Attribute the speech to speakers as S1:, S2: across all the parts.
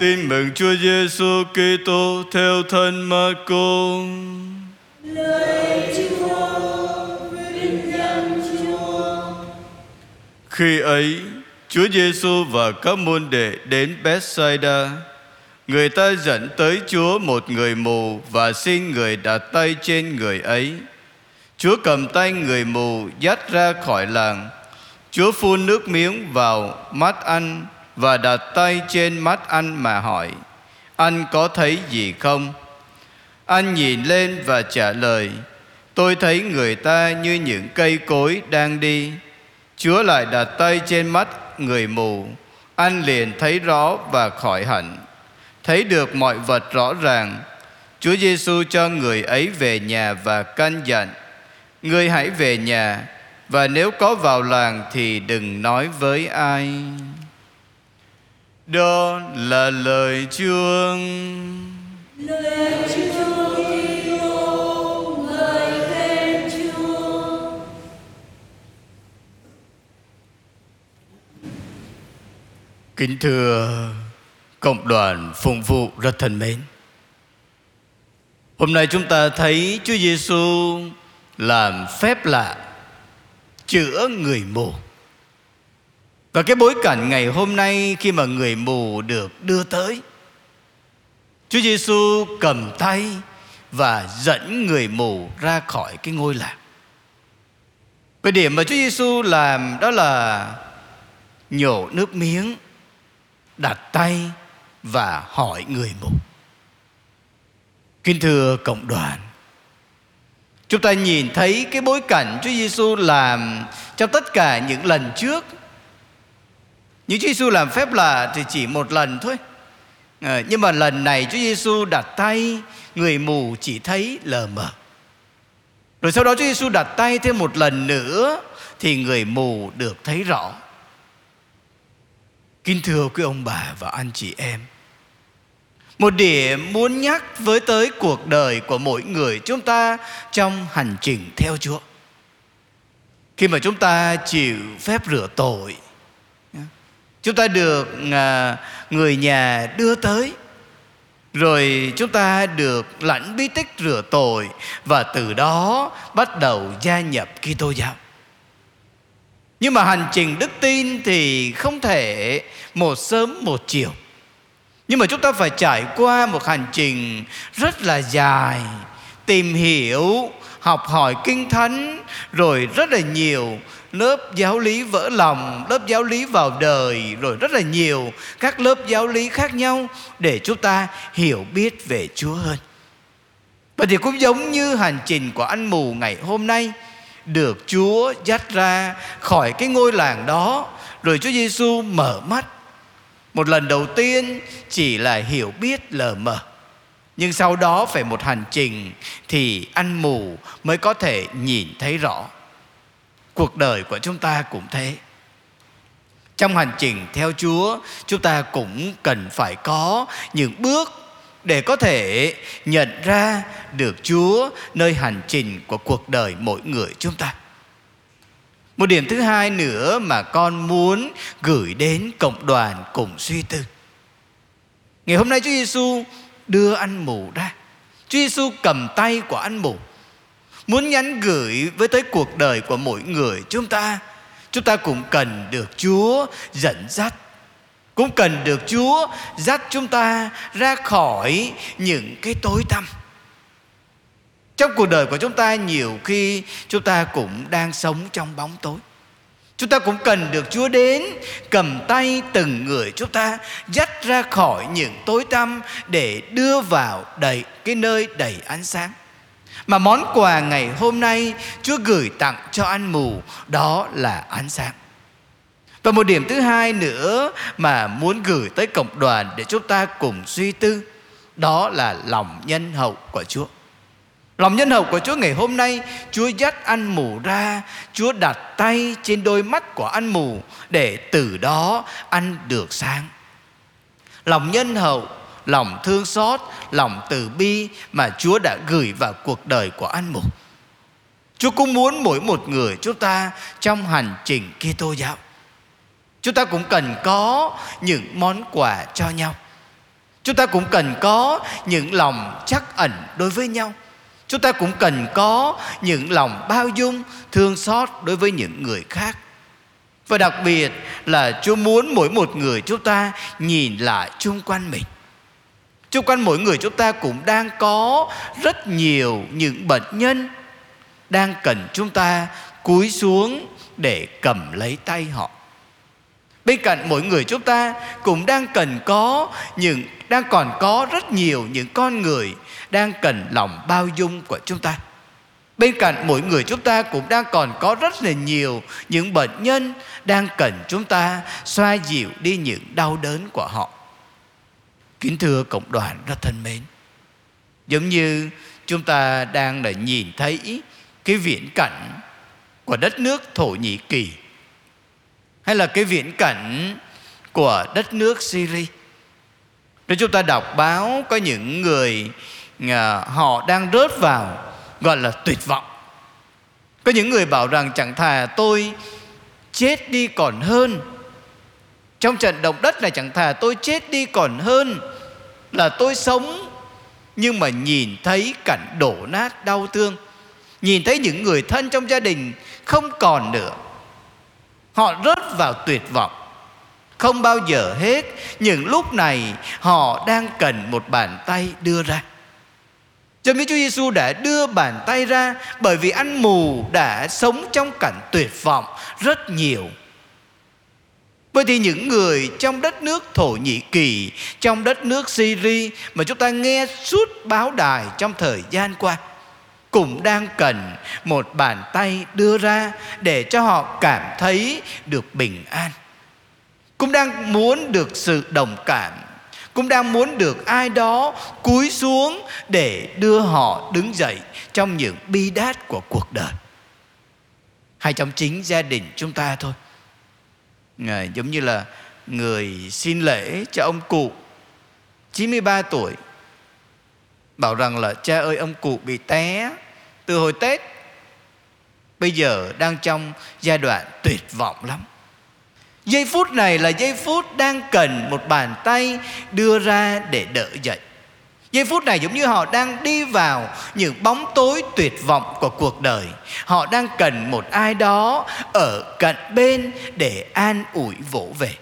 S1: Tin mừng Chúa Giêsu Kitô theo thân Marco.
S2: Lời Chúa, vinh danh Chúa.
S1: Khi ấy, Chúa Giêsu và các môn đệ đến Bethsaida. Người ta dẫn tới Chúa một người mù và xin người đặt tay trên người ấy. Chúa cầm tay người mù dắt ra khỏi làng. Chúa phun nước miếng vào mắt anh và đặt tay trên mắt anh mà hỏi: Anh có thấy gì không? Anh nhìn lên và trả lời: Tôi thấy người ta như những cây cối đang đi. Chúa lại đặt tay trên mắt người mù. Anh liền thấy rõ và khỏi hẳn. Thấy được mọi vật rõ ràng. Chúa Giêsu cho người ấy về nhà và căn dặn: Ngươi hãy về nhà, và nếu có vào làng thì đừng nói với ai. Đó là lời Chúa.
S2: Lời Chúa Kitô, ngợi khen Chúa.
S1: Kính thưa cộng đoàn phụng vụ rất thân mến. Hôm nay chúng ta thấy Chúa Giêsu làm phép lạ chữa người mù. Và cái bối cảnh ngày hôm nay khi mà người mù được đưa tới Chúa Giêsu cầm tay và dẫn người mù ra khỏi cái ngôi làng. Cái điểm mà Chúa Giêsu làm đó là nhổ nước miếng, đặt tay và hỏi người mù. Kính thưa cộng đoàn, chúng ta nhìn thấy cái bối cảnh Chúa Giêsu làm trong tất cả những lần trước. Những Chúa Giêsu làm phép lạ thì chỉ một lần thôi. À, nhưng mà lần này Chúa Giêsu đặt tay người mù chỉ thấy lờ mờ. Rồi sau đó Chúa Giêsu đặt tay thêm một lần nữa thì người mù được thấy rõ. Kính thưa quý ông bà và anh chị em, một điểm muốn nhắc với tới cuộc đời của mỗi người chúng ta trong hành trình theo Chúa. Khi mà chúng ta chịu phép rửa tội, chúng ta được à, người nhà đưa tới rồi chúng ta được lãnh bí tích rửa tội và từ đó bắt đầu gia nhập Kitô giáo. Nhưng mà hành trình đức tin thì không thể một sớm một chiều. Nhưng mà chúng ta phải trải qua một hành trình rất là dài, tìm hiểu, học hỏi kinh thánh rồi rất là nhiều lớp giáo lý vỡ lòng, lớp giáo lý vào đời rồi rất là nhiều các lớp giáo lý khác nhau để chúng ta hiểu biết về Chúa hơn. Và thì cũng giống như hành trình của anh mù ngày hôm nay được Chúa dắt ra khỏi cái ngôi làng đó rồi Chúa Giêsu mở mắt. Một lần đầu tiên chỉ là hiểu biết lờ mờ. Nhưng sau đó phải một hành trình thì anh mù mới có thể nhìn thấy rõ. Cuộc đời của chúng ta cũng thế. Trong hành trình theo Chúa, chúng ta cũng cần phải có những bước để có thể nhận ra được Chúa nơi hành trình của cuộc đời mỗi người chúng ta. Một điểm thứ hai nữa mà con muốn gửi đến cộng đoàn cùng suy tư. Ngày hôm nay Chúa Giêsu đưa anh mù ra. Chúa Giêsu cầm tay của anh mù. Muốn nhắn gửi với tới cuộc đời của mỗi người, chúng ta. Chúng ta cũng cần được Chúa dẫn dắt cũng cần được Chúa dắt chúng ta ra khỏi những cái tối tăm. Trong cuộc đời của chúng ta, nhiều khi chúng ta cũng đang sống trong bóng tối. Chúng ta cũng cần được Chúa đến, cầm tay từng người chúng ta, dắt ra khỏi những tối tăm để đưa vào đầy, cái nơi đầy ánh sáng. Mà món quà ngày hôm nay Chúa gửi tặng cho anh mù, đó là ánh sáng. Và một điểm thứ hai nữa mà muốn gửi tới cộng đoàn để chúng ta cùng suy tư, đó là lòng nhân hậu của Chúa. Lòng nhân hậu của Chúa ngày hôm nay, Chúa dắt anh mù ra, Chúa đặt tay trên đôi mắt của anh mù Để từ đó anh được sáng Lòng nhân hậu Lòng thương xót, Lòng từ bi Mà Chúa đã gửi vào cuộc đời của anh mục. Chúa cũng muốn mỗi một người chúng ta Trong hành trình Kitô giáo Chúng ta cũng cần có những món quà cho nhau chúng ta cũng cần có những lòng chắc ẩn đối với nhau chúng ta cũng cần có những lòng bao dung, thương xót đối với những người khác và đặc biệt là Chúa muốn mỗi một người chúng ta nhìn lại chung quanh mình. Chung quanh mỗi người chúng ta cũng đang có rất nhiều những bệnh nhân đang cần chúng ta cúi xuống để cầm lấy tay họ. Bên cạnh mỗi người chúng ta cũng đang cần có những, đang còn có rất nhiều những con người đang cần lòng bao dung của chúng ta. Bên cạnh mỗi người chúng ta cũng đang còn có rất là nhiều những bệnh nhân đang cần chúng ta xoa dịu đi những đau đớn của họ. Kính thưa cộng đoàn rất thân mến, giống như chúng ta đang là nhìn thấy cái viễn cảnh của đất nước Thổ Nhĩ Kỳ hay là cái viễn cảnh của đất nước Syria. Nếu chúng ta đọc báo có những người à, họ đang rớt vào gọi là tuyệt vọng có những người bảo rằng chẳng thà tôi chết đi còn hơn trong trận động đất này chẳng thà tôi chết đi còn hơn là tôi sống, nhưng mà nhìn thấy cảnh đổ nát đau thương. Nhìn thấy những người thân trong gia đình không còn nữa. Họ rớt vào tuyệt vọng. Không bao giờ hết những lúc này họ đang cần một bàn tay đưa ra. Cho nên Chúa Giêsu đã đưa bàn tay ra bởi vì anh mù đã sống trong cảnh tuyệt vọng rất nhiều. Bởi thì những người trong đất nước Thổ Nhĩ Kỳ, trong đất nước Syria mà chúng ta nghe suốt báo đài trong thời gian qua cũng đang cần một bàn tay đưa ra để cho họ cảm thấy được bình an. Cũng đang muốn được sự đồng cảm cũng đang muốn được ai đó cúi xuống để đưa họ đứng dậy trong những bi đát của cuộc đời hay trong chính gia đình chúng ta thôi à, giống như là người xin lễ cho ông cụ 93 tuổi bảo rằng là cha ơi ông cụ bị té từ hồi Tết bây giờ đang trong giai đoạn tuyệt vọng lắm Giây phút này là giây phút đang cần một bàn tay đưa ra để đỡ dậy. Giây phút này giống như họ đang đi vào những bóng tối tuyệt vọng của cuộc đời. Họ đang cần một ai đó ở cạnh bên để an ủi vỗ về.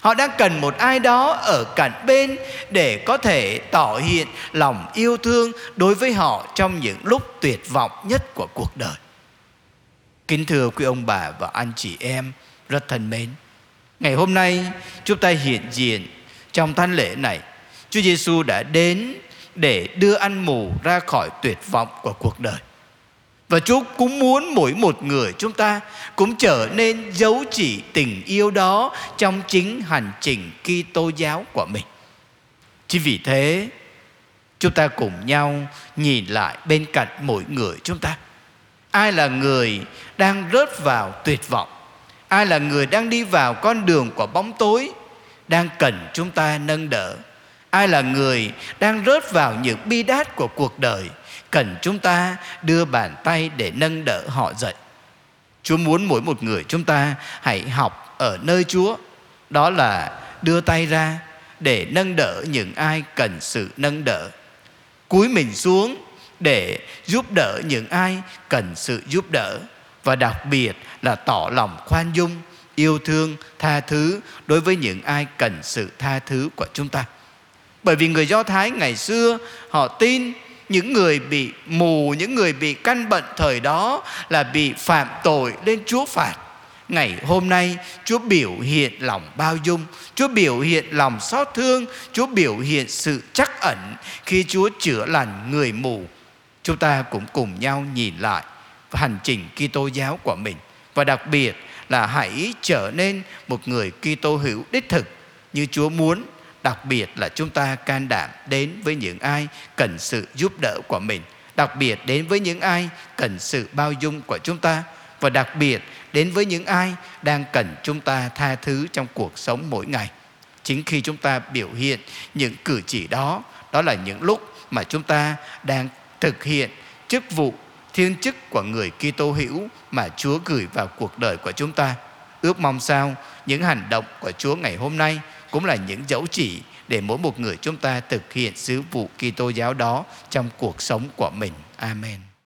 S1: Họ đang cần một ai đó ở cạnh bên để có thể tỏ hiện lòng yêu thương đối với họ trong những lúc tuyệt vọng nhất của cuộc đời. Kính thưa quý ông bà và anh chị em, rất thân mến. Ngày hôm nay chúng ta hiện diện trong thánh lễ này Chúa Giêsu đã đến để đưa anh mù ra khỏi tuyệt vọng của cuộc đời và Chúa cũng muốn mỗi một người chúng ta cũng trở nên dấu chỉ tình yêu đó trong chính hành trình Kitô giáo của mình. Chỉ vì thế, chúng ta cùng nhau nhìn lại bên cạnh mỗi người chúng ta. Ai là người đang rớt vào tuyệt vọng? ai là người đang đi vào con đường của bóng tối đang cần chúng ta nâng đỡ ai là người đang rớt vào những bi đát của cuộc đời, cần chúng ta đưa bàn tay để nâng đỡ họ dậy. Chúa muốn mỗi một người chúng ta hãy học ở nơi chúa, đó là đưa tay ra để nâng đỡ những ai cần sự nâng đỡ. Cúi mình xuống để giúp đỡ những ai cần sự giúp đỡ, và đặc biệt là tỏ lòng khoan dung, yêu thương tha thứ đối với những ai cần sự tha thứ của chúng ta bởi vì người do thái ngày xưa, họ tin những người bị mù, những người bị căn bệnh thời đó là bị phạm tội lên chúa phạt. Ngày hôm nay, chúa biểu hiện lòng bao dung, chúa biểu hiện lòng xót thương, chúa biểu hiện sự chắc ẩn khi chúa chữa lành người mù. Chúng ta cũng cùng nhau nhìn lại hành trình Kitô giáo của mình. Và đặc biệt là hãy trở nên một người Kitô hữu đích thực, như Chúa muốn đặc biệt là chúng ta can đảm đến với những ai cần sự giúp đỡ của mình. Đặc biệt đến với những ai cần sự bao dung của chúng ta. Và đặc biệt đến với những ai đang cần chúng ta tha thứ trong cuộc sống mỗi ngày. Chính khi chúng ta biểu hiện những cử chỉ đó đó là những lúc mà chúng ta đang thực hiện chức vụ, thiên chức của người Kitô hữu mà Chúa gửi vào cuộc đời của chúng ta. Ước mong sao những hành động của Chúa ngày hôm nay cũng là những dấu chỉ để mỗi một người chúng ta thực hiện sứ vụ Kitô giáo đó trong cuộc sống của mình. Amen.